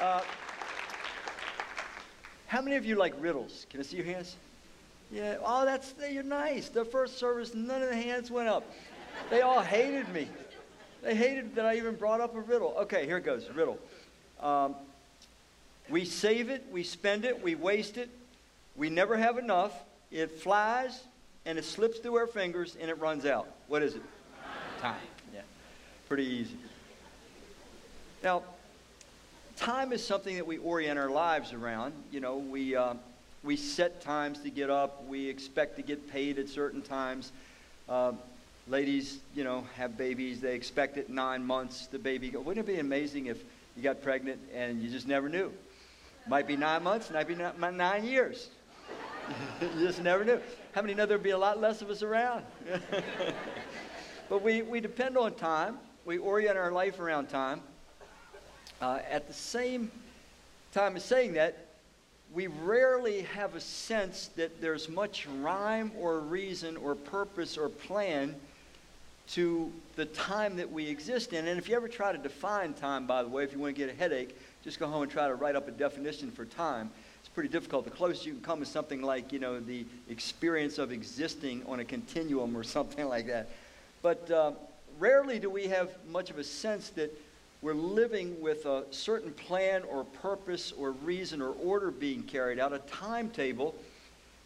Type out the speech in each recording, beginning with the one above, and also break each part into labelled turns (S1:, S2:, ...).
S1: Uh, how many of you like riddles? Can I see your hands? Yeah. Oh, that's you're nice. The first service, none of the hands went up. They all hated me. They hated that I even brought up a riddle. Okay, here it goes. Riddle. Um, we save it, we spend it, we waste it. We never have enough. It flies and it slips through our fingers and it runs out. What is it? Time. Yeah. Pretty easy. Now, time is something that we orient our lives around. You know, we, uh, we set times to get up, we expect to get paid at certain times. Uh, ladies, you know, have babies, they expect it nine months, the baby. Go. Wouldn't it be amazing if you got pregnant and you just never knew? Might be nine months, might be nine years. you just never knew. How many know there'd be a lot less of us around? but we, we depend on time. We orient our life around time. Uh, at the same time as saying that, we rarely have a sense that there's much rhyme or reason or purpose or plan to the time that we exist in. And if you ever try to define time, by the way, if you want to get a headache, just go home and try to write up a definition for time. It's pretty difficult. The closest you can come is something like, you know, the experience of existing on a continuum or something like that. But uh, rarely do we have much of a sense that we're living with a certain plan or purpose or reason or order being carried out, a timetable.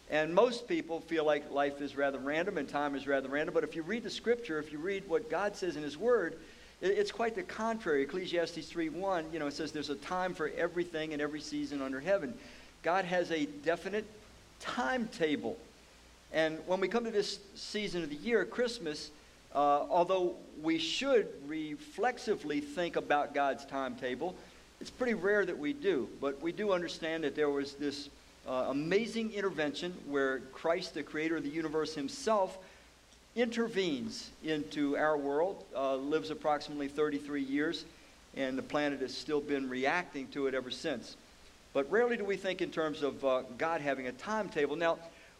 S1: And most people feel like life is rather random and time is rather random. But if you read the scripture, if you read what God says in His Word, it's quite the contrary. Ecclesiastes 3:1, you know, it says there's a time for everything and every season under heaven. God has a definite timetable. And when we come to this season of the year, Christmas, uh, although we should reflexively think about God's timetable, it's pretty rare that we do. But we do understand that there was this uh, amazing intervention where Christ, the creator of the universe himself, intervenes into our world, uh, lives approximately 33 years, and the planet has still been reacting to it ever since. But rarely do we think in terms of uh, God having a timetable. Now,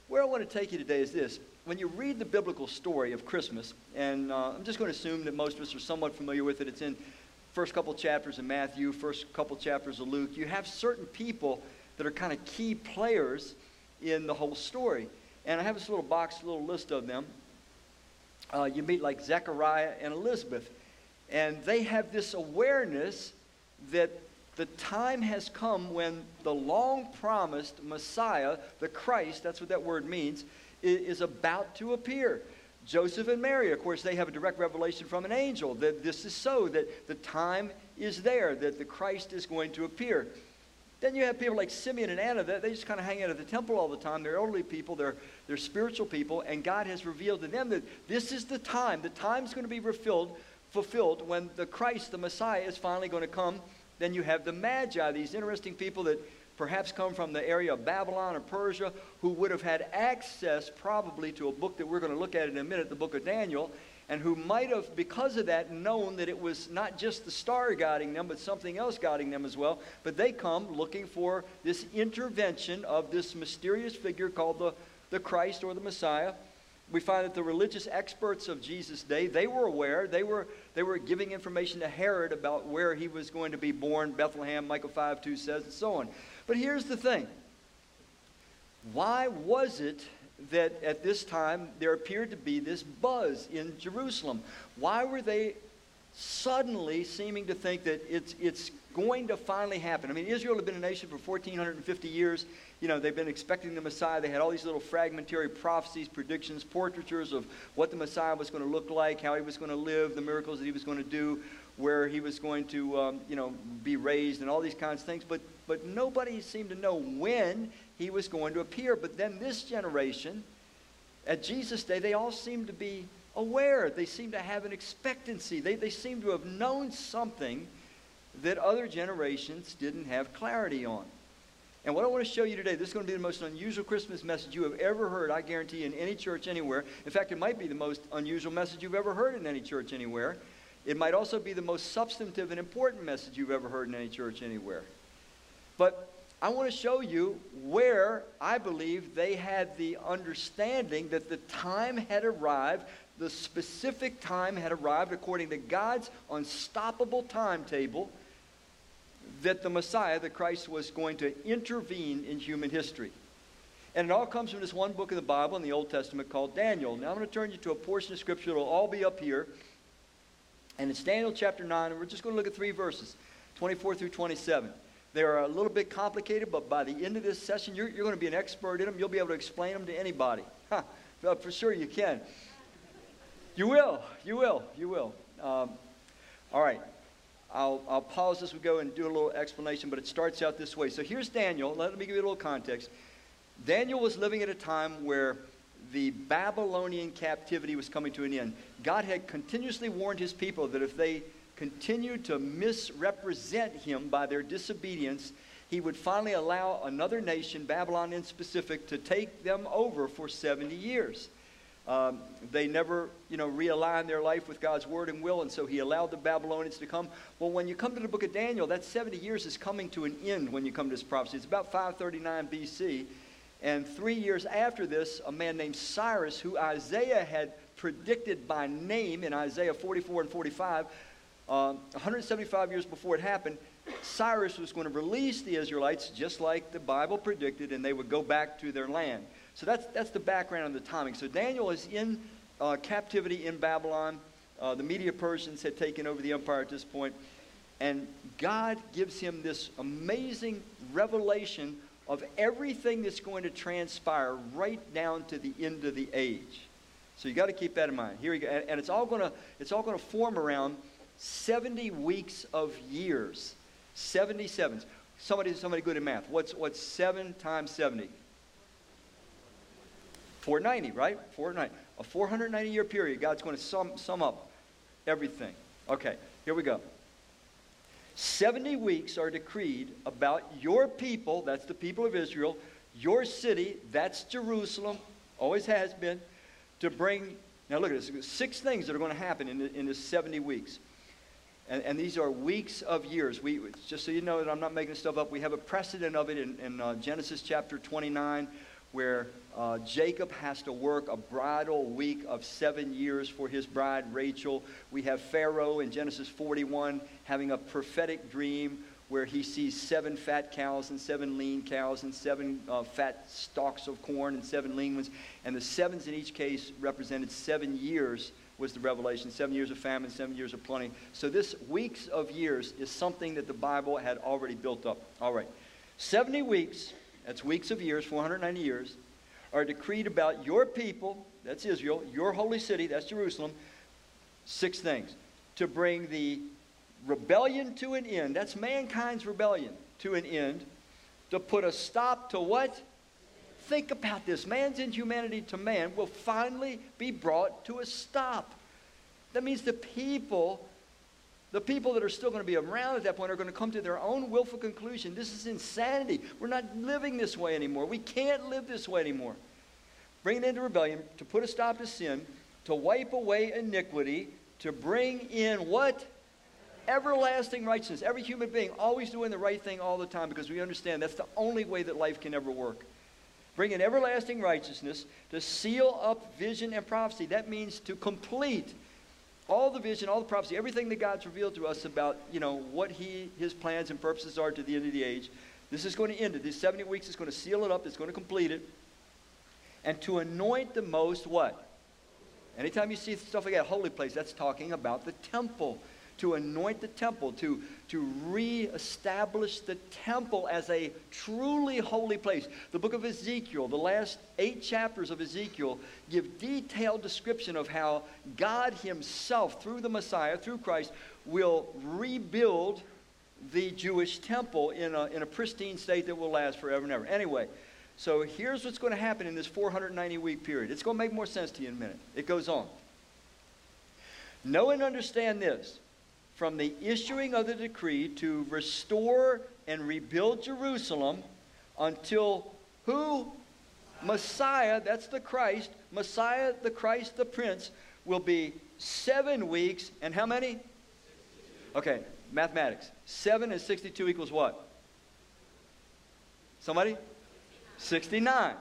S1: where I want to take you today is this when you read the biblical story of Christmas, and uh, I'm just going to assume that most of us are somewhat familiar with it. It's in first couple chapters of Matthew, first couple chapters of Luke. You have certain people that are kind of key players in the whole story. And I have this little box, little list of them. Uh, you meet like Zechariah and Elizabeth, and they have this awareness that the time has come when the long promised Messiah, the Christ, that's what that word means, is about to appear. Joseph and Mary, of course, they have a direct revelation from an angel that this is so, that the time is there, that the Christ is going to appear. Then you have people like Simeon and Anna, they just kind of hang out at the temple all the time. They're elderly people, they're, they're spiritual people, and God has revealed to them that this is the time. The time's going to be fulfilled, fulfilled when the Christ, the Messiah, is finally going to come. Then you have the Magi, these interesting people that perhaps come from the area of Babylon or Persia, who would have had access probably to a book that we're going to look at in a minute, the book of Daniel, and who might have, because of that, known that it was not just the star guiding them, but something else guiding them as well. But they come looking for this intervention of this mysterious figure called the, the Christ or the Messiah. We find that the religious experts of Jesus' day, they were aware. They were, they were giving information to Herod about where he was going to be born, Bethlehem, Micah 5 2 says, and so on. But here's the thing why was it that at this time there appeared to be this buzz in Jerusalem? Why were they suddenly seeming to think that it's, it's going to finally happen? I mean, Israel had been a nation for 1,450 years. You know, they've been expecting the Messiah. They had all these little fragmentary prophecies, predictions, portraitures of what the Messiah was going to look like, how he was going to live, the miracles that he was going to do where he was going to, um, you know, be raised and all these kinds of things. But, but nobody seemed to know when he was going to appear. But then this generation, at Jesus' day, they all seemed to be aware. They seemed to have an expectancy. They, they seemed to have known something that other generations didn't have clarity on. And what I want to show you today, this is going to be the most unusual Christmas message you have ever heard, I guarantee, in any church anywhere. In fact, it might be the most unusual message you've ever heard in any church anywhere. It might also be the most substantive and important message you've ever heard in any church anywhere. But I want to show you where I believe they had the understanding that the time had arrived, the specific time had arrived according to God's unstoppable timetable. that the Messiah, the Christ, was going to intervene in human history. And it all comes from this one book of the Bible in the Old Testament called Daniel. Now I'm going to turn you to a portion of Scripture. It'll all be up here. And it's Daniel chapter 9, and we're just going to look at three verses 24 through 27. They're a little bit complicated, but by the end of this session, you're, you're going to be an expert in them. You'll be able to explain them to anybody. Huh, for sure you can. You will. You will. You will. Um, all right. I'll, I'll pause as we go and do a little explanation, but it starts out this way. So here's Daniel. Let me give you a little context. Daniel was living at a time where the Babylonian captivity was coming to an end. God had continuously warned his people that if they continued to misrepresent him by their disobedience, he would finally allow another nation, Babylon in specific, to take them over for 70 years. Um, they never, you know, realigned their life with God's word and will, and so he allowed the Babylonians to come. Well, when you come to the book of Daniel, that 70 years is coming to an end when you come to this prophecy. It's about 539 BC. And three years after this, a man named Cyrus, who Isaiah had predicted by name in Isaiah 44 and 45, um, 175 years before it happened, Cyrus was going to release the Israelites just like the Bible predicted, and they would go back to their land. So that's, that's the background of the timing. So Daniel is in uh, captivity in Babylon. Uh, the Media Persians had taken over the empire at this point. And God gives him this amazing revelation of everything that's going to transpire right down to the end of the age. So you got to keep that in mind. Here we go. And, and it's all going to it's all going to form around 70 weeks of years. 77. Somebody somebody good at math. What's what's 7 times 70? 490, right? 490. A 490 year period, God's going to sum, sum up everything. Okay, here we go. 70 weeks are decreed about your people, that's the people of Israel, your city, that's Jerusalem, always has been, to bring. Now look at this six things that are going to happen in, the, in this 70 weeks. And, and, these are weeks of years. We, just so you know that I'm not making stuff up, we have a precedent of it in, in uh, Genesis chapter 29 where uh, Jacob has to work a bridal week of seven years for his bride Rachel. We have Pharaoh in Genesis 41 having a prophetic dream where he sees seven fat cows and seven lean cows and seven uh, fat stalks of corn and seven lean ones. And the sevens in each case represented seven years was the revelation seven years of famine, seven years of plenty. So this weeks of years is something that the Bible had already built up. All right. 70 weeks that's weeks of years, 490 years, are decreed about your people, that's Israel, your holy city, that's Jerusalem, six things. To bring the rebellion to an end, that's mankind's rebellion to an end, to put a stop to what? Think about this. Man's inhumanity to man will finally be brought to a stop. That means the people the people that are still going to be around at that point are going to come to their own willful conclusion. This is insanity. We're not living this way anymore. We can't live this way anymore. Bring it into rebellion, to put a stop to sin, to wipe away iniquity, to bring in what? Everlasting righteousness. Every human being always doing the right thing all the time because we understand that's the only way that life can ever work. Bring in everlasting righteousness to seal up vision and prophecy. That means to complete all the vision, all the prophecy, everything that God's revealed to us about, you know, what he, his plans and purposes are to the end of the age. This is going to end it. These 70 weeks is going to seal it up. It's going to complete it. And to anoint the most what? Anytime you see stuff like that, holy place, that's talking about the temple to anoint the temple, to, to reestablish the temple as a truly holy place. The book of Ezekiel, the last eight chapters of Ezekiel, give detailed description of how God Himself, through the Messiah, through Christ, will rebuild the Jewish temple in a, in a pristine state that will last forever and ever. Anyway, so here's what's going to happen in this 490 week period. It's going to make more sense to you in a minute. It goes on. Know and understand this from the issuing of the decree to restore and rebuild Jerusalem until who? Messiah, that's the Christ, Messiah, the Christ, the Prince, will be seven weeks and how many? Okay, mathematics. Seven and 62 equals what? Somebody? 69.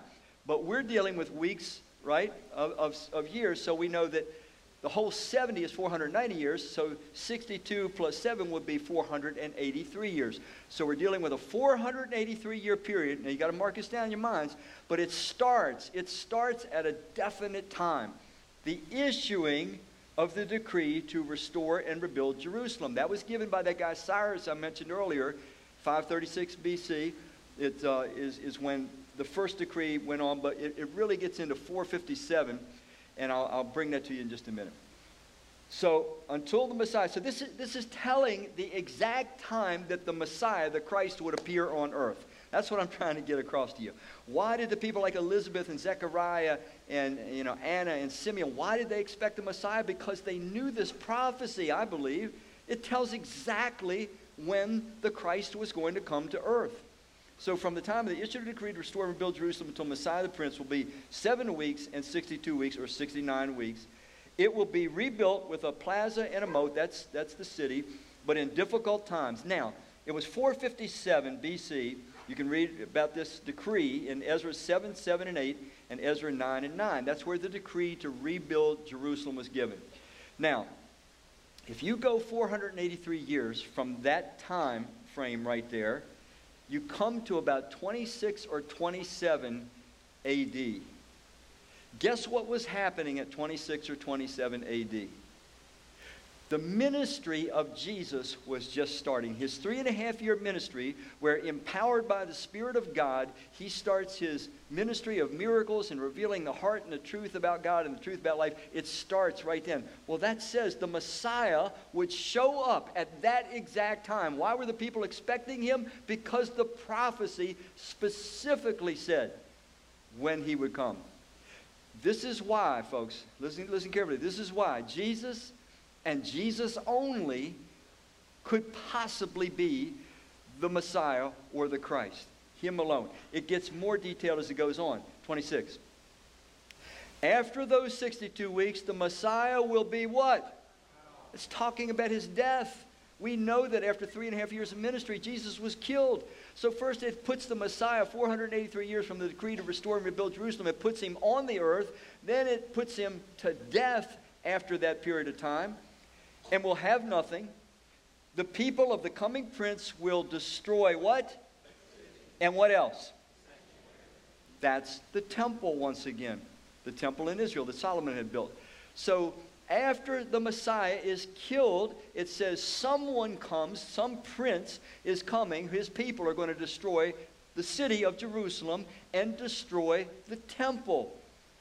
S1: But we're dealing with weeks, right, of, of, of years, so we know that the whole 70 is 490 years, so 62 plus 7 would be 483 years. So we're dealing with a 483 year period. Now you got to mark this down in your minds, but it starts, it starts at a definite time. The issuing of the decree to restore and rebuild Jerusalem. That was given by that guy Cyrus I mentioned earlier, 536 BC. It uh, is is when the first decree went on, but it, it really gets into 457 and I'll, I'll bring that to you in just a minute. So until the Messiah, so this is, this is telling the exact time that the Messiah, the Christ, would appear on earth. That's what I'm trying to get across to you. Why did the people like Elizabeth and Zechariah and you know Anna and Simeon, why did they expect the Messiah? Because they knew this prophecy, I believe. It tells exactly when the Christ was going to come to earth. So from the time of the issue of the decree to restore and rebuild Jerusalem until Messiah the Prince will be seven weeks and 62 weeks or 69 weeks. It will be rebuilt with a plaza and a moat. That's, that's the city, but in difficult times. Now, it was 457 BC. You can read about this decree in Ezra 7, 7, and 8, and Ezra 9 and 9. That's where the decree to rebuild Jerusalem was given. Now, if you go 483 years from that time frame right there, you come to about 26 or 27 AD. Guess what was happening at 26 or 27 AD? The ministry of Jesus was just starting. His three and a half year ministry, where empowered by the Spirit of God, he starts his ministry of miracles and revealing the heart and the truth about God and the truth about life. It starts right then. Well, that says the Messiah would show up at that exact time. Why were the people expecting him? Because the prophecy specifically said when he would come. This is why, folks, listen, listen carefully. This is why Jesus and Jesus only could possibly be the Messiah or the Christ. Him alone. It gets more detailed as it goes on. 26. After those 62 weeks, the Messiah will be what? It's talking about his death. We know that after three and a half years of ministry, Jesus was killed. So, first, it puts the Messiah 483 years from the decree to restore and rebuild Jerusalem. It puts him on the earth. Then it puts him to death after that period of time and will have nothing. The people of the coming prince will destroy what? And what else? That's the temple once again. The temple in Israel that Solomon had built. So after the Messiah is killed, it says someone comes, some prince is coming, his people are going to destroy the city of Jerusalem and destroy the temple.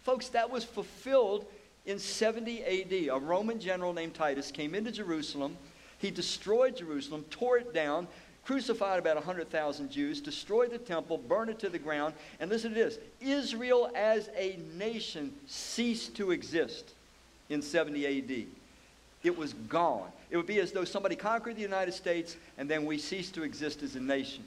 S1: Folks, that was fulfilled in 70 AD, a Roman general named Titus came into Jerusalem. He destroyed Jerusalem, tore it down, crucified about 100,000 Jews, destroyed the temple, burned it to the ground. And listen to this Israel as a nation ceased to exist in 70 AD. It was gone. It would be as though somebody conquered the United States and then we ceased to exist as a nation.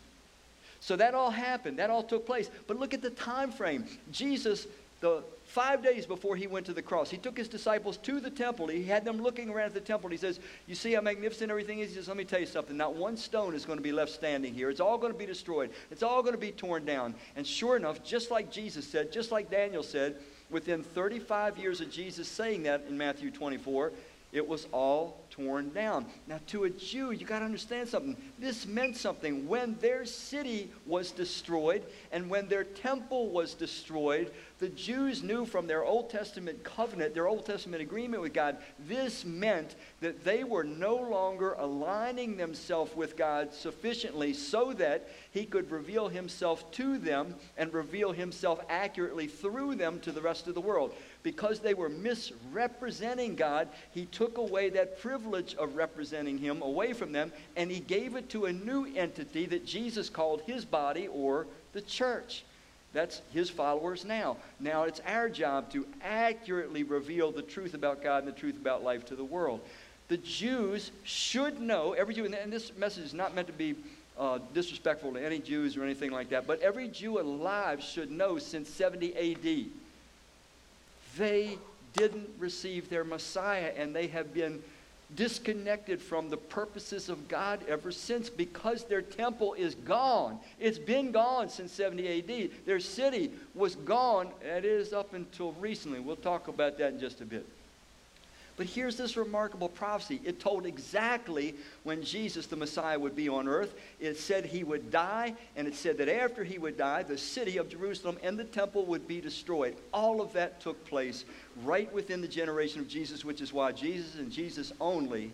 S1: So that all happened. That all took place. But look at the time frame. Jesus, the Five days before he went to the cross, he took his disciples to the temple. He had them looking around at the temple. He says, You see how magnificent everything is? He says, Let me tell you something. Not one stone is going to be left standing here. It's all going to be destroyed, it's all going to be torn down. And sure enough, just like Jesus said, just like Daniel said, within 35 years of Jesus saying that in Matthew 24, it was all torn down. Now, to a Jew, you got to understand something. This meant something. When their city was destroyed and when their temple was destroyed, the Jews knew from their Old Testament covenant, their Old Testament agreement with God, this meant that they were no longer aligning themselves with God sufficiently so that He could reveal Himself to them and reveal Himself accurately through them to the rest of the world. Because they were misrepresenting God, He took away that privilege of representing Him away from them and He gave it to a new entity that Jesus called His body or the church. That's his followers now. Now it's our job to accurately reveal the truth about God and the truth about life to the world. The Jews should know, every Jew, and this message is not meant to be uh, disrespectful to any Jews or anything like that, but every Jew alive should know since 70 AD, they didn't receive their Messiah and they have been disconnected from the purposes of God ever since because their temple is gone. It's been gone since 70 AD. Their city was gone, and it is up until recently. We'll talk about that in just a bit. But here's this remarkable prophecy. It told exactly when Jesus, the Messiah, would be on earth. It said he would die, and it said that after he would die, the city of Jerusalem and the temple would be destroyed. All of that took place right within the generation of Jesus, which is why Jesus and Jesus only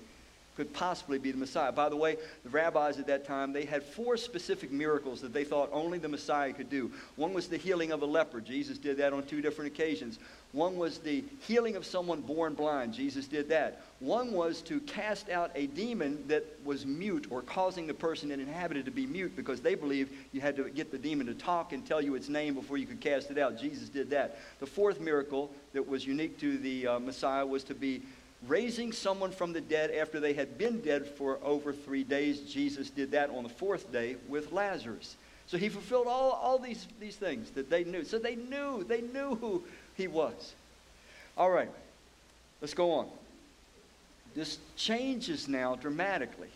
S1: could possibly be the Messiah. By the way, the rabbis at that time, they had four specific miracles that they thought only the Messiah could do. One was the healing of a leper. Jesus did that on two different occasions. One was the healing of someone born blind. Jesus did that. One was to cast out a demon that was mute or causing the person it inhabited to be mute because they believed you had to get the demon to talk and tell you its name before you could cast it out. Jesus did that. The fourth miracle that was unique to the uh, Messiah was to be raising someone from the dead after they had been dead for over three days. Jesus did that on the fourth day with Lazarus. So he fulfilled all, all these, these things that they knew. So they knew, they knew who he was. All right, let's go on. This changes now dramatically.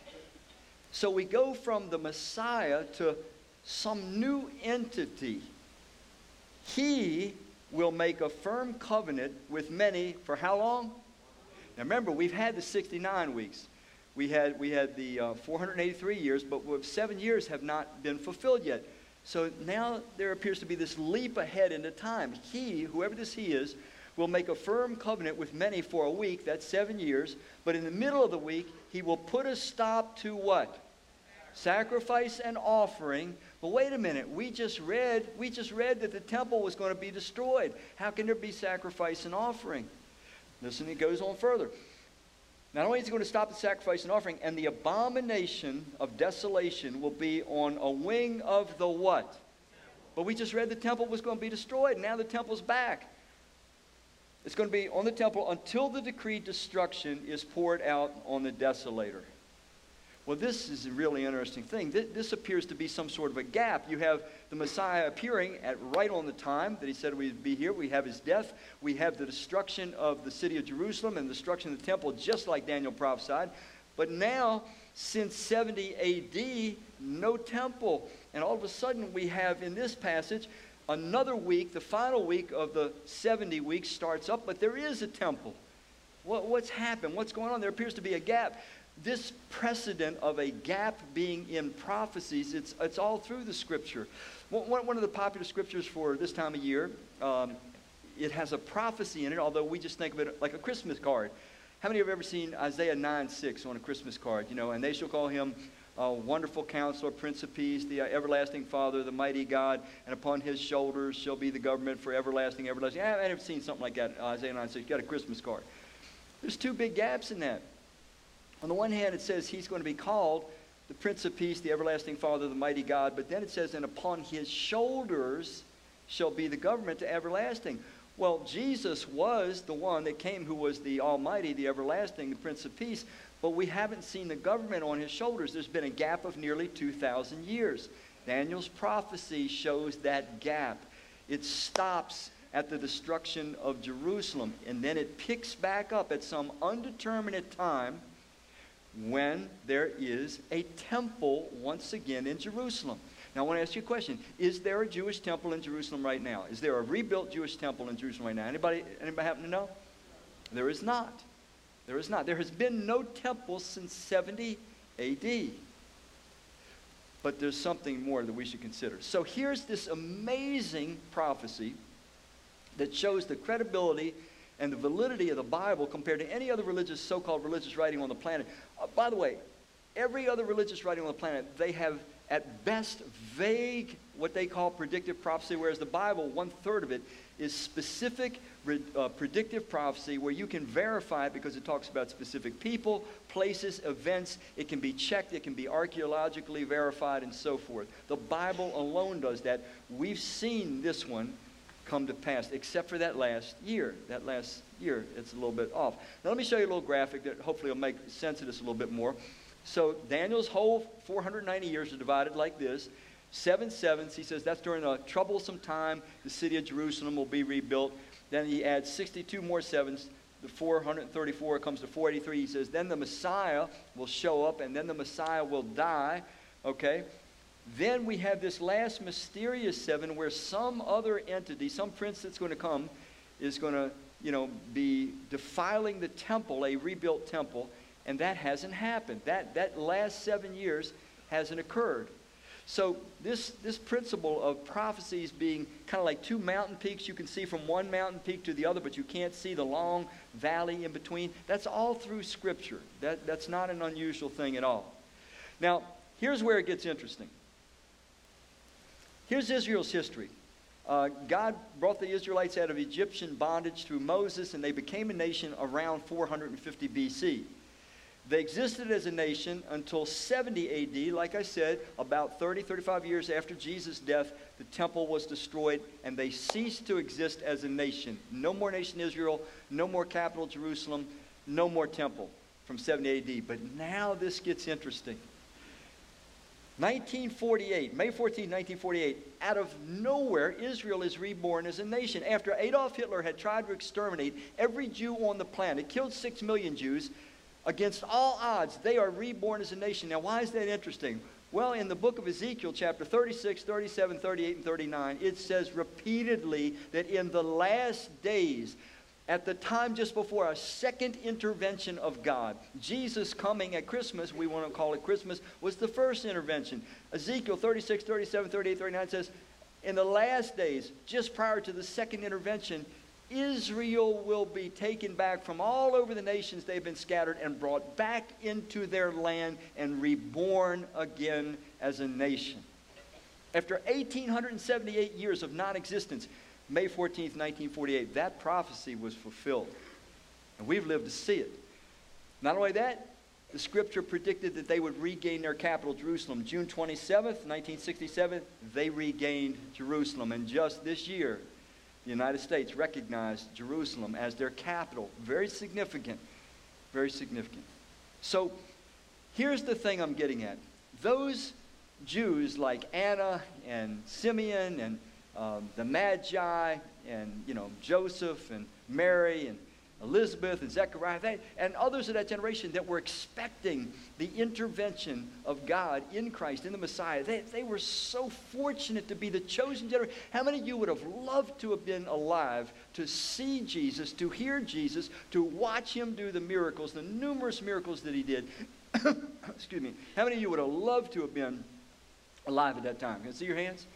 S1: So we go from the Messiah to some new entity. He will make a firm covenant with many for how long? Now remember, we've had the 69 weeks. We had, we had the uh, 483 years, but seven years have not been fulfilled yet. So now there appears to be this leap ahead into time. He, whoever this he is, will make a firm covenant with many for a week, that's seven years, but in the middle of the week, he will put a stop to what? Sacrifice and offering. But wait a minute, we just read, we just read that the temple was going to be destroyed. How can there be sacrifice and offering? Listen, it goes on further. Not only is he going to stop the sacrifice and offering, and the abomination of desolation will be on a wing of the what? But we just read the temple was going to be destroyed. Now the temple's back. It's going to be on the temple until the decreed destruction is poured out on the desolator. Well, this is a really interesting thing. This appears to be some sort of a gap. You have the Messiah appearing at right on the time that he said we'd be here. We have his death. We have the destruction of the city of Jerusalem and the destruction of the temple, just like Daniel prophesied. But now, since 70 AD, no temple. And all of a sudden, we have in this passage another week, the final week of the 70 weeks starts up, but there is a temple. What, what's happened? What's going on? There appears to be a gap this precedent of a gap being in prophecies, it's, it's all through the scripture. One, one of the popular scriptures for this time of year, um, it has a prophecy in it, although we just think of it like a Christmas card. How many have ever seen Isaiah 9 6 on a Christmas card? You know, and they shall call him wonderful counselor, Prince of Peace, the everlasting Father, the mighty God, and upon his shoulders shall be the government for everlasting, everlasting. I haven't seen something like that, Isaiah 9 6. You got a Christmas card. There's two big gaps in that. On the one hand, it says he's going to be called the Prince of Peace, the everlasting Father, the mighty God. But then it says, and upon his shoulders shall be the government to everlasting. Well, Jesus was the one that came who was the Almighty, the everlasting, the Prince of Peace, but we haven't seen the government on his shoulders. There's been a gap of nearly 2,000 years. Daniel's prophecy shows that gap. It stops at the destruction of Jerusalem, and then it picks back up at some undeterminate time when there is a temple once again in Jerusalem. Now, I want to ask you a question. Is there a Jewish temple in Jerusalem right now? Is there a rebuilt Jewish temple in Jerusalem right now? Anybody, anybody happen to know? There is not. There is not. There has been no temple since 70 AD. But there's something more that we should consider. So here's this amazing prophecy that shows the credibility and the validity of the Bible compared to any other religious, so-called religious writing on the planet. Uh, by the way, every other religious writing on the planet, they have at best vague, what they call predictive prophecy, whereas the Bible, one third of it, is specific uh, predictive prophecy where you can verify it because it talks about specific people, places, events. It can be checked, it can be archaeologically verified, and so forth. The Bible alone does that. We've seen this one come to pass, except for that last year. That last year, it's a little bit off. Now, let me show you a little graphic that hopefully will make sense of this a little bit more. So, Daniel's whole 490 years are divided like this. Seven sevens, he says that's during a troublesome time. The city of Jerusalem will be rebuilt. Then he adds 62 more sevens. The 434 comes to 483. He says, then the Messiah will show up, and then the Messiah will die. Okay? Then we have this last mysterious seven where some other entity, some prince that's going to come, is going to you know, be defiling the temple, a rebuilt temple, and that hasn't happened. That, that last seven years hasn't occurred. So this, this principle of prophecies being kind of like two mountain peaks, you can see from one mountain peak to the other, but you can't see the long valley in between. That's all through Scripture. That, that's not an unusual thing at all. Now, here's where it gets interesting. Here's Israel's history. Uh, God brought the Israelites out of Egyptian bondage through Moses, and they became a nation around 450 BC. They existed as a nation until 70 AD. Like I said, about 30, 35 years after Jesus' death, the temple was destroyed and they ceased to exist as a nation. No more nation Israel, no more capital Jerusalem, no more temple from 70 AD. But now this gets interesting. 1948, May 14, 1948, out of nowhere, Israel is reborn as a nation. After Adolf Hitler had tried to exterminate every Jew on the planet, killed six million Jews, against all odds, they are reborn as a nation. Now, why is that interesting? Well, in the book of Ezekiel, chapter 36, 37, 38, and 39, it says repeatedly that in the last days, at the time just before a second intervention of God, Jesus coming at Christmas, we want to call it Christmas, was the first intervention. Ezekiel 36, 37, 38, 39 says, in the last days, just prior to the second intervention, Israel will be taken back from all over the nations they've been scattered and brought back into their land and reborn again as a nation. After 1878 years of non existence, May 14th, 1948, that prophecy was fulfilled. And we've lived to see it. Not only that, the scripture predicted that they would regain their capital, Jerusalem. June 27th, 1967, they regained Jerusalem. And just this year, the United States recognized Jerusalem as their capital. Very significant. Very significant. So here's the thing I'm getting at. Those Jews like Anna and Simeon and um, the Magi and you know Joseph and Mary and Elizabeth and Zechariah, they, and others of that generation that were expecting the intervention of God in Christ, in the Messiah. They, they were so fortunate to be the chosen generation. How many of you would have loved to have been alive to see Jesus, to hear Jesus, to watch him do the miracles, the numerous miracles that he did? Excuse me. How many of you would have loved to have been alive at that time? Can I see your hands?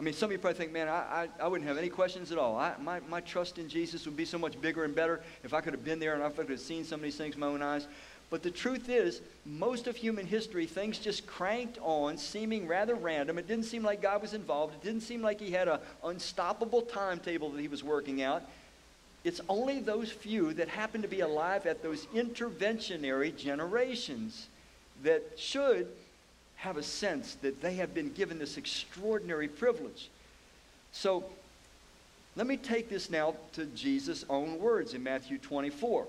S1: I mean, some of you probably think, man, I, I, I wouldn't have any questions at all. I, my, my trust in Jesus would be so much bigger and better if I could have been there and I could have seen some of these things with my own eyes. But the truth is, most of human history, things just cranked on, seeming rather random. It didn't seem like God was involved. It didn't seem like he had an unstoppable timetable that he was working out. It's only those few that happen to be alive at those interventionary generations that should have a sense that they have been given this extraordinary privilege. So let me take this now to Jesus' own words in Matthew 24.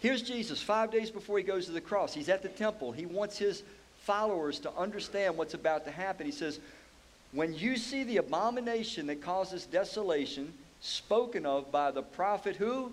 S1: Here's Jesus, five days before he goes to the cross. He's at the temple. He wants his followers to understand what's about to happen. He says, When you see the abomination that causes desolation, spoken of by the prophet who?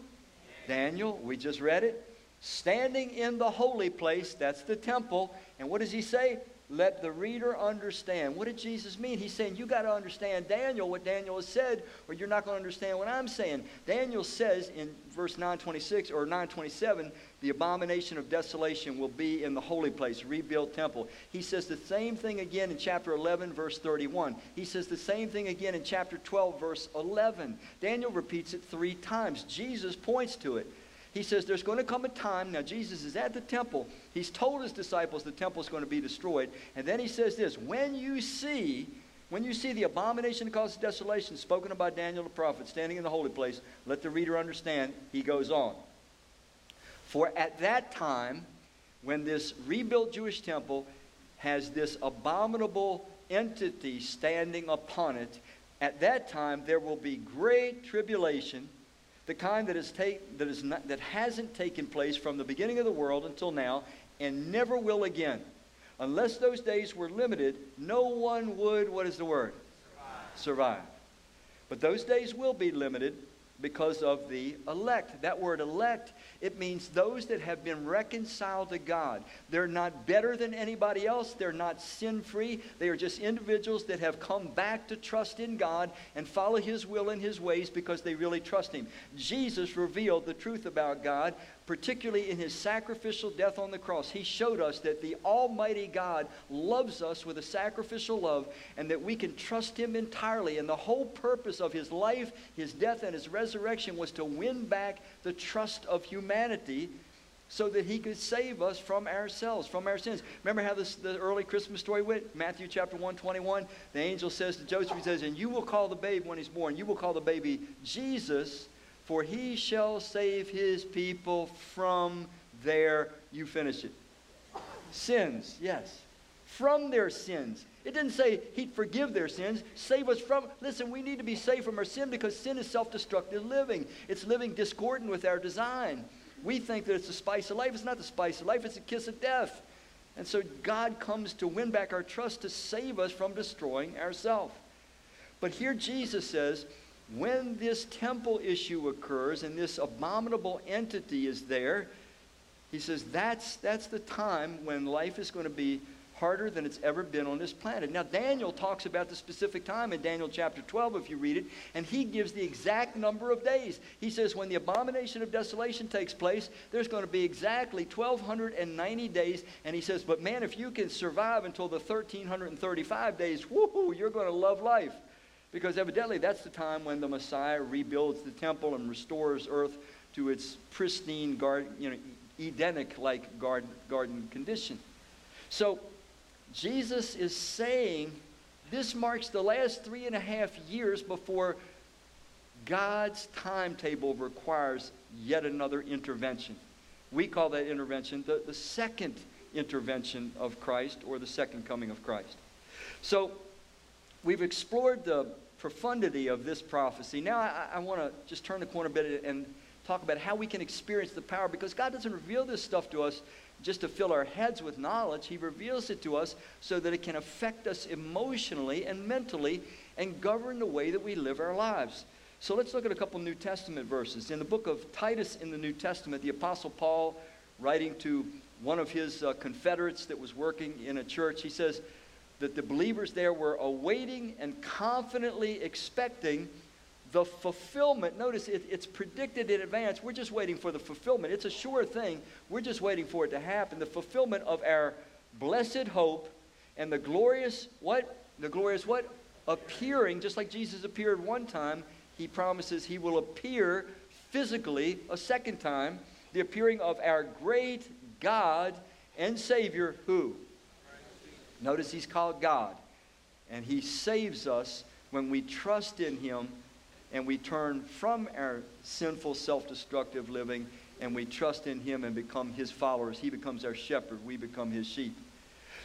S1: Daniel, we just read it. Standing in the holy place, that's the temple, and what does he say? Let the reader understand. What did Jesus mean? He's saying, You got to understand Daniel, what Daniel has said, or you're not going to understand what I'm saying. Daniel says in verse 926 or 927, the abomination of desolation will be in the holy place, rebuilt temple. He says the same thing again in chapter 11, verse 31. He says the same thing again in chapter 12, verse 11. Daniel repeats it three times. Jesus points to it. He says there's going to come a time, now Jesus is at the temple. He's told his disciples the temple is going to be destroyed. And then he says this when you see, when you see the abomination that causes desolation spoken of by Daniel the prophet standing in the holy place, let the reader understand. He goes on. For at that time, when this rebuilt Jewish temple has this abominable entity standing upon it, at that time there will be great tribulation the kind that, is take, that, is not, that hasn't taken place from the beginning of the world until now and never will again. Unless those days were limited, no one would, what is the word? Survive. Survive. But those days will be limited because of the elect. That word elect, it means those that have been reconciled to God. They're not better than anybody else, they're not sin free. They are just individuals that have come back to trust in God and follow His will and His ways because they really trust Him. Jesus revealed the truth about God particularly in his sacrificial death on the cross, he showed us that the Almighty God loves us with a sacrificial love and that we can trust him entirely. And the whole purpose of his life, his death, and his resurrection was to win back the trust of humanity so that he could save us from ourselves, from our sins. Remember how this, the early Christmas story went? Matthew chapter 1, 21. The angel says to Joseph, he says, And you will call the babe when he's born, you will call the baby Jesus for he shall save his people from their, you finish it, sins, yes, from their sins. It didn't say he'd forgive their sins, save us from. Listen, we need to be saved from our sin because sin is self destructive living. It's living discordant with our design. We think that it's the spice of life. It's not the spice of life, it's a kiss of death. And so God comes to win back our trust to save us from destroying ourselves. But here Jesus says, when this temple issue occurs and this abominable entity is there, he says that's, that's the time when life is going to be harder than it's ever been on this planet. Now, Daniel talks about the specific time in Daniel chapter 12, if you read it, and he gives the exact number of days. He says, when the abomination of desolation takes place, there's going to be exactly 1,290 days. And he says, but man, if you can survive until the 1,335 days, whoo, you're going to love life. Because evidently that's the time when the Messiah rebuilds the temple and restores earth to its pristine, garden, you know, Edenic like garden, garden condition. So Jesus is saying this marks the last three and a half years before God's timetable requires yet another intervention. We call that intervention the, the second intervention of Christ or the second coming of Christ. So we've explored the profundity of this prophecy. Now, I, I want to just turn the corner a bit and talk about how we can experience the power because God doesn't reveal this stuff to us just to fill our heads with knowledge. He reveals it to us so that it can affect us emotionally and mentally and govern the way that we live our lives. So let's look at a couple New Testament verses. In the book of Titus in the New Testament, the Apostle Paul, writing to one of his uh, confederates that was working in a church, he says, that the believers there were awaiting and confidently expecting the fulfillment. Notice it, it's predicted in advance. We're just waiting for the fulfillment. It's a sure thing. We're just waiting for it to happen. The fulfillment of our blessed hope and the glorious what? The glorious what? Appearing, just like Jesus appeared one time, he promises he will appear physically a second time. The appearing of our great God and Savior, who? Notice he's called God. And he saves us when we trust in him and we turn from our sinful, self destructive living and we trust in him and become his followers. He becomes our shepherd, we become his sheep.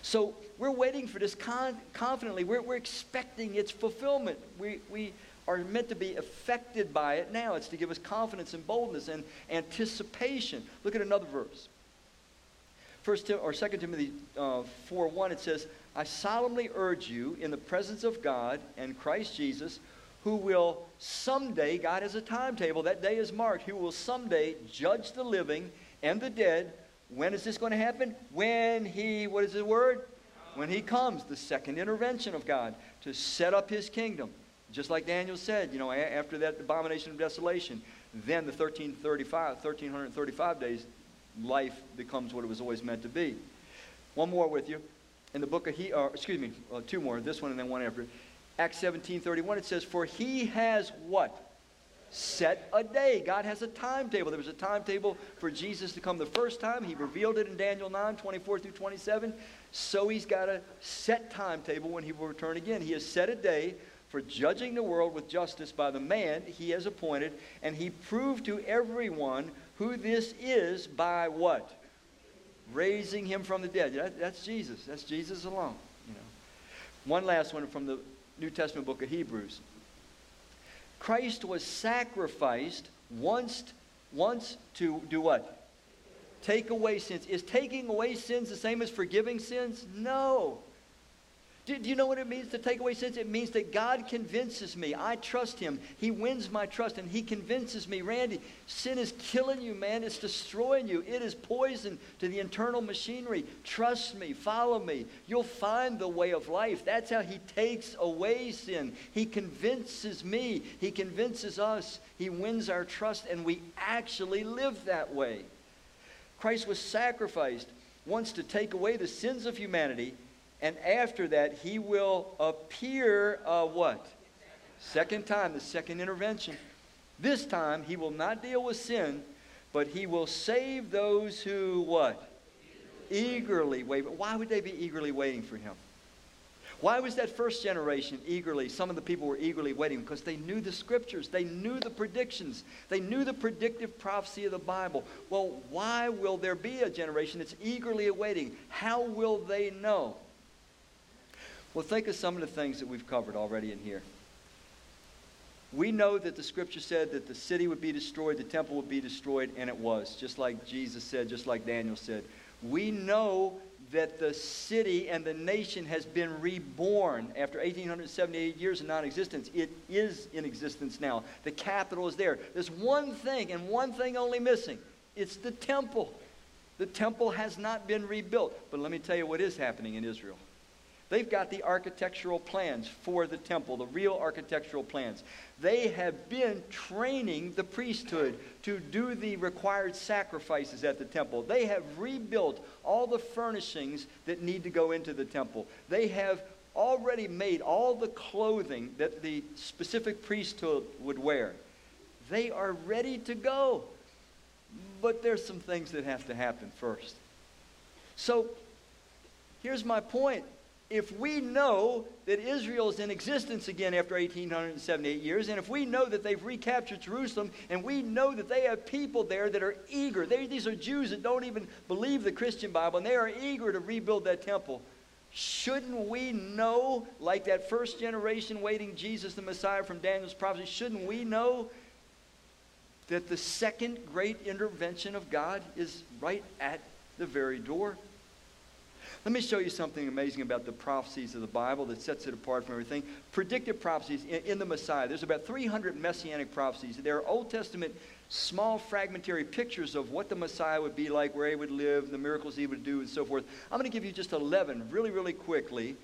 S1: So we're waiting for this con- confidently. We're, we're expecting its fulfillment. We, we are meant to be affected by it now. It's to give us confidence and boldness and anticipation. Look at another verse. First Tim, or Second Timothy uh, 4 1, it says, I solemnly urge you in the presence of God and Christ Jesus, who will someday, God has a timetable, that day is marked, He will someday judge the living and the dead. When is this going to happen? When he, what is the word? When he comes, the second intervention of God to set up his kingdom. Just like Daniel said, you know, after that abomination of desolation, then the 1335, 1335 days, life becomes what it was always meant to be. One more with you. In the book of he, or excuse me, uh, two more. This one and then one after. Acts 17:31. It says, "For he has what." Set a day. God has a timetable. There was a timetable for Jesus to come the first time. He revealed it in Daniel 9, 24 through 27. So he's got a set timetable when he will return again. He has set a day for judging the world with justice by the man he has appointed, and he proved to everyone who this is by what? Raising him from the dead. That, that's Jesus. That's Jesus alone. You know. One last one from the New Testament book of Hebrews. Christ was sacrificed once, once to do what? Take away sins. Is taking away sins the same as forgiving sins? No. Do, do, you know what it means to take away sins? It means that God convinces me. I trust Him. He wins my trust, and He convinces me, Randy, sin is killing you, man. It's destroying you. It is poison to the internal machinery. Trust me. Follow me. You'll find the way of life. That's how He takes away sin. He convinces me. He convinces us. He wins our trust, and we actually live that way. Christ was sacrificed once to take away the sins of humanity and after that, he will appear uh, what? Second time, the second intervention. This time, he will not deal with sin, but he will save those who what? Eagerly wait. Why would they be eagerly waiting for him? Why was that first generation eagerly? Some of the people were eagerly waiting because they knew the scriptures, they knew the predictions, they knew the predictive prophecy of the Bible. Well, why will there be a generation that's eagerly awaiting? How will they know? Well, think of some of the things that we've covered already in here. We know that the scripture said that the city would be destroyed, the temple would be destroyed, and it was, just like Jesus said, just like Daniel said. We know that the city and the nation has been reborn after 1878 years of non existence. It is in existence now. The capital is there. There's one thing and one thing only missing it's the temple. The temple has not been rebuilt. But let me tell you what is happening in Israel. They've got the architectural plans for the temple, the real architectural plans. They have been training the priesthood to do the required sacrifices at the temple. They have rebuilt all the furnishings that need to go into the temple. They have already made all the clothing that the specific priesthood would wear. They are ready to go. But there's some things that have to happen first. So here's my point if we know that Israel is in existence again after 1878 years, and if we know that they've recaptured Jerusalem, and we know that they have people there that are eager, they, these are Jews that don't even believe the Christian Bible, and they are eager to rebuild that temple, shouldn't we know, like that first generation waiting Jesus the Messiah from Daniel's prophecy, shouldn't we know that the second great intervention of God is right at the very door? Let me show you something amazing about the prophecies of the Bible that sets it apart from everything. Predictive prophecies in, in the Messiah. There's about 300 messianic prophecies. There are Old Testament small fragmentary pictures of what the Messiah would be like, where he would live, the miracles he would do, and so forth. I'm going to give you just 11 really, really quickly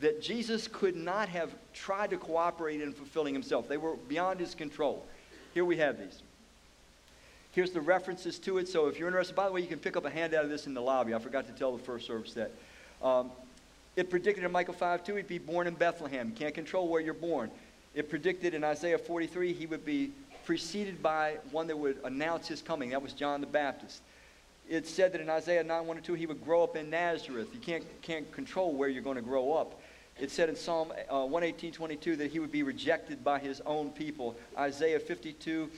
S1: that Jesus could not have tried to cooperate in fulfilling himself. They were beyond his control. Here we have these. Here's the references to it. So if you're interested, by the way, you can pick up a handout of this in the lobby. I forgot to tell the first service that. Um, it predicted in Micah 5 2 he'd be born in Bethlehem. Can't control where you're born. It predicted in Isaiah 43 he would be preceded by one that would announce his coming. That was John the Baptist. It said that in Isaiah 9 1 and 2 he would grow up in Nazareth. You can't, can't control where you're going to grow up. It said in Psalm uh, 118 22 that he would be rejected by his own people. Isaiah 52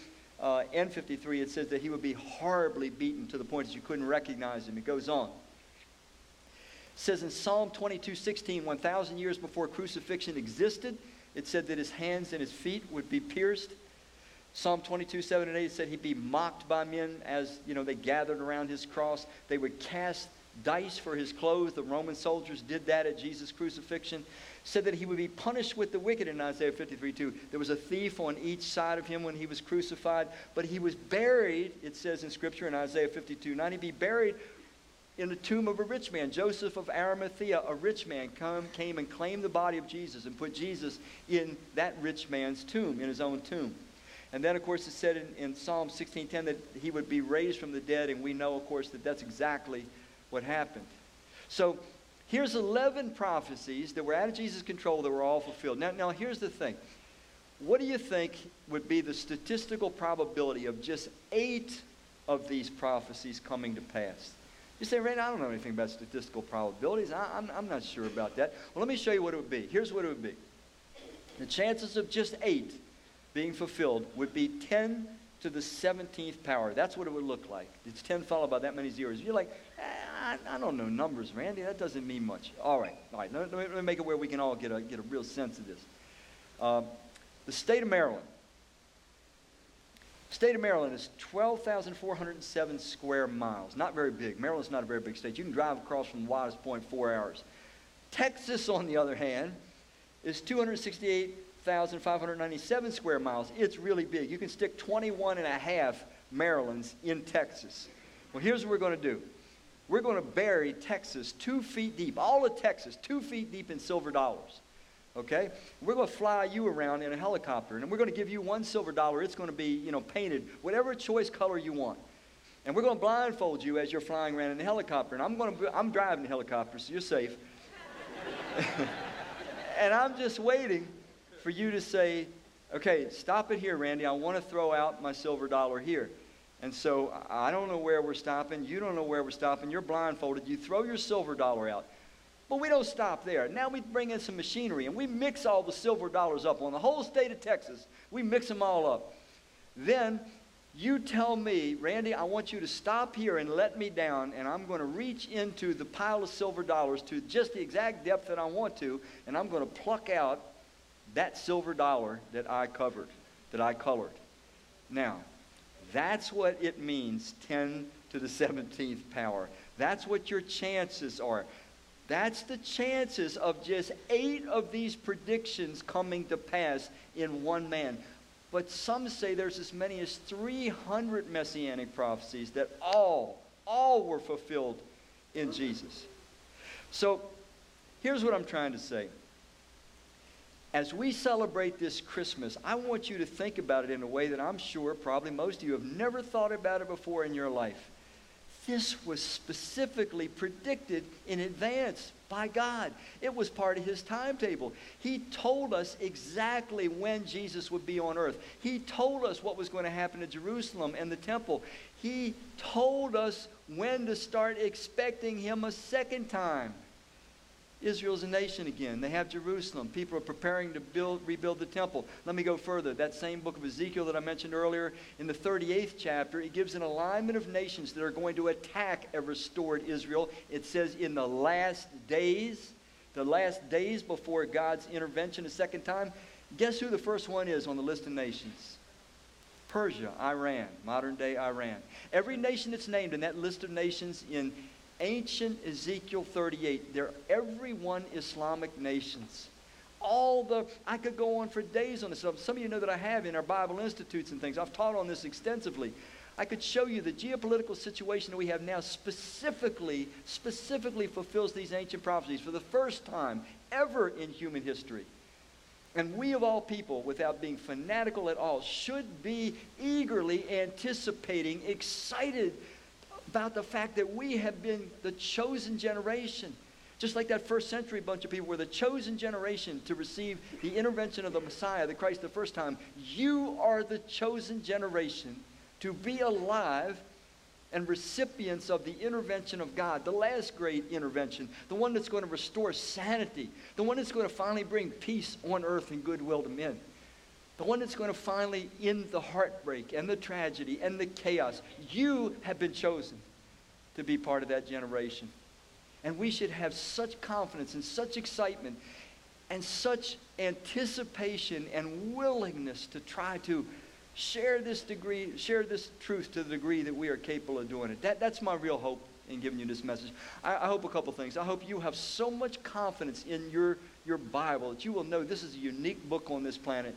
S1: uh, and 53 it says that he would be horribly beaten to the point that you couldn't recognize him. It goes on says in Psalm 22 16, 1,000 years before crucifixion existed, it said that his hands and his feet would be pierced. Psalm 22, 7 and 8 said he'd be mocked by men as, you know, they gathered around his cross. They would cast dice for his clothes. The Roman soldiers did that at Jesus' crucifixion. Said that he would be punished with the wicked in Isaiah 53, 2. There was a thief on each side of him when he was crucified, but he was buried, it says in Scripture in Isaiah 52, 9. He'd be buried in the tomb of a rich man. Joseph of Arimathea, a rich man, come, came and claimed the body of Jesus and put Jesus in that rich man's tomb, in his own tomb. And then, of course, it said in, in Psalm 16:10 that he would be raised from the dead, and we know, of course, that that's exactly what happened. So here's 11 prophecies that were out of Jesus' control that were all fulfilled. Now, now here's the thing. What do you think would be the statistical probability of just eight of these prophecies coming to pass? You say, Randy, I don't know anything about statistical probabilities. I, am I'm, I'm not sure about that. Well, let me show you what it would be. Here's what it would be the chances of just eight being fulfilled would be 10 to the 17th power. That's what it would look like. It's 10 followed by that many zeros. You're like, eh, I, I, don't know numbers, Randy. That doesn't mean much. All right, all right. Let me, let me make it where we can all get a, get a real sense of this. Uh, the state of Maryland State of Maryland is 12,407 square miles. Not very big. Maryland's not a very big state. You can drive across from the widest point four hours. Texas, on the other hand, is 268,597 square miles. It's really big. You can stick 21 and a half Marylands in Texas. Well, here's what we're going to do. We're going to bury Texas two feet deep, all of Texas, two feet deep in silver dollars. Okay? We're going to fly you around in a helicopter, and we're going to give you one silver dollar. It's going to be, you know, painted whatever choice color you want. And we're going to blindfold you as you're flying around in the helicopter. And I'm going to, I'm driving the helicopter, so you're safe. and I'm just waiting for you to say, okay, stop it here, Randy. I want to throw out my silver dollar here. And so I don't know where we're stopping. You don't know where we're stopping. You're blindfolded. You throw your silver dollar out. But we don't stop there. Now we bring in some machinery and we mix all the silver dollars up on the whole state of Texas. We mix them all up. Then you tell me, Randy, I want you to stop here and let me down, and I'm going to reach into the pile of silver dollars to just the exact depth that I want to, and I'm going to pluck out that silver dollar that I covered, that I colored. Now, that's what it means 10 to the 17th power. That's what your chances are. That's the chances of just eight of these predictions coming to pass in one man. But some say there's as many as 300 messianic prophecies that all, all were fulfilled in Jesus. So here's what I'm trying to say. As we celebrate this Christmas, I want you to think about it in a way that I'm sure probably most of you have never thought about it before in your life. This was specifically predicted in advance by God. It was part of his timetable. He told us exactly when Jesus would be on earth. He told us what was going to happen to Jerusalem and the temple. He told us when to start expecting him a second time. Israel's a nation again. They have Jerusalem. People are preparing to build, rebuild the temple. Let me go further. That same book of Ezekiel that I mentioned earlier, in the 38th chapter, it gives an alignment of nations that are going to attack a restored Israel. It says, in the last days, the last days before God's intervention a second time. Guess who the first one is on the list of nations? Persia, Iran, modern day Iran. Every nation that's named in that list of nations in ancient Ezekiel 38. They're everyone Islamic nations. All the, I could go on for days on this. Some of you know that I have in our Bible institutes and things. I've taught on this extensively. I could show you the geopolitical situation that we have now specifically, specifically fulfills these ancient prophecies for the first time ever in human history. And we, of all people, without being fanatical at all, should be eagerly anticipating, excited about the fact that we have been the chosen generation. Just like that first century bunch of people were the chosen generation to receive the intervention of the Messiah, the Christ, the first time. You are the chosen generation to be alive and recipients of the intervention of God, the last great intervention, the one that's going to restore sanity, the one that's going to finally bring peace on earth and goodwill to men the one that's going to finally end the heartbreak and the tragedy and the chaos. You have been chosen to be part of that generation. And we should have such confidence and such excitement and such anticipation and willingness to try to share this degree, share this truth to the degree that we are capable of doing it. That, that's my real hope in giving you this message. I, I hope a couple things. I hope you have so much confidence in your, your Bible that you will know this is a unique book on this planet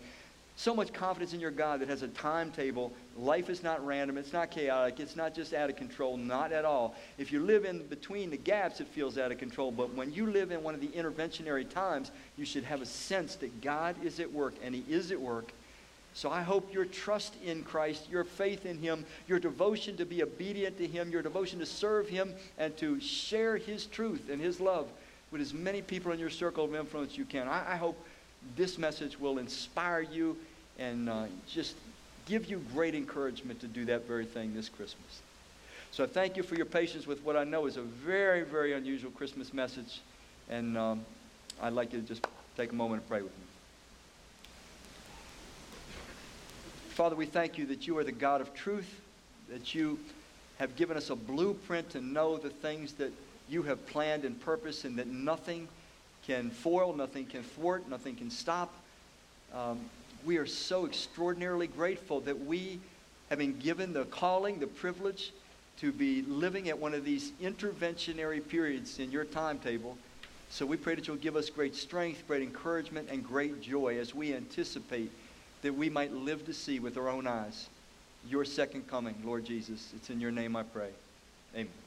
S1: so much confidence in your God that has a timetable. Life is not random. It's not chaotic. It's not just out of control. Not at all. If you live in between the gaps, it feels out of control. But when you live in one of the interventionary times, you should have a sense that God is at work, and He is at work. So I hope your trust in Christ, your faith in Him, your devotion to be obedient to Him, your devotion to serve Him, and to share His truth and His love with as many people in your circle of influence you can. I, I hope this message will inspire you and uh, just give you great encouragement to do that very thing this Christmas. So I thank you for your patience with what I know is a very, very unusual Christmas message. And um, I'd like you to just take a moment and pray with me. Father, we thank you that you are the God of truth, that you have given us a blueprint to know the things that you have planned and purposed, and that nothing can foil, nothing can thwart, nothing can stop. Um, we are so extraordinarily grateful that we have been given the calling, the privilege to be living at one of these interventionary periods in your timetable. So we pray that you'll give us great strength, great encouragement, and great joy as we anticipate that we might live to see with our own eyes your second coming, Lord Jesus. It's in your name I pray. Amen.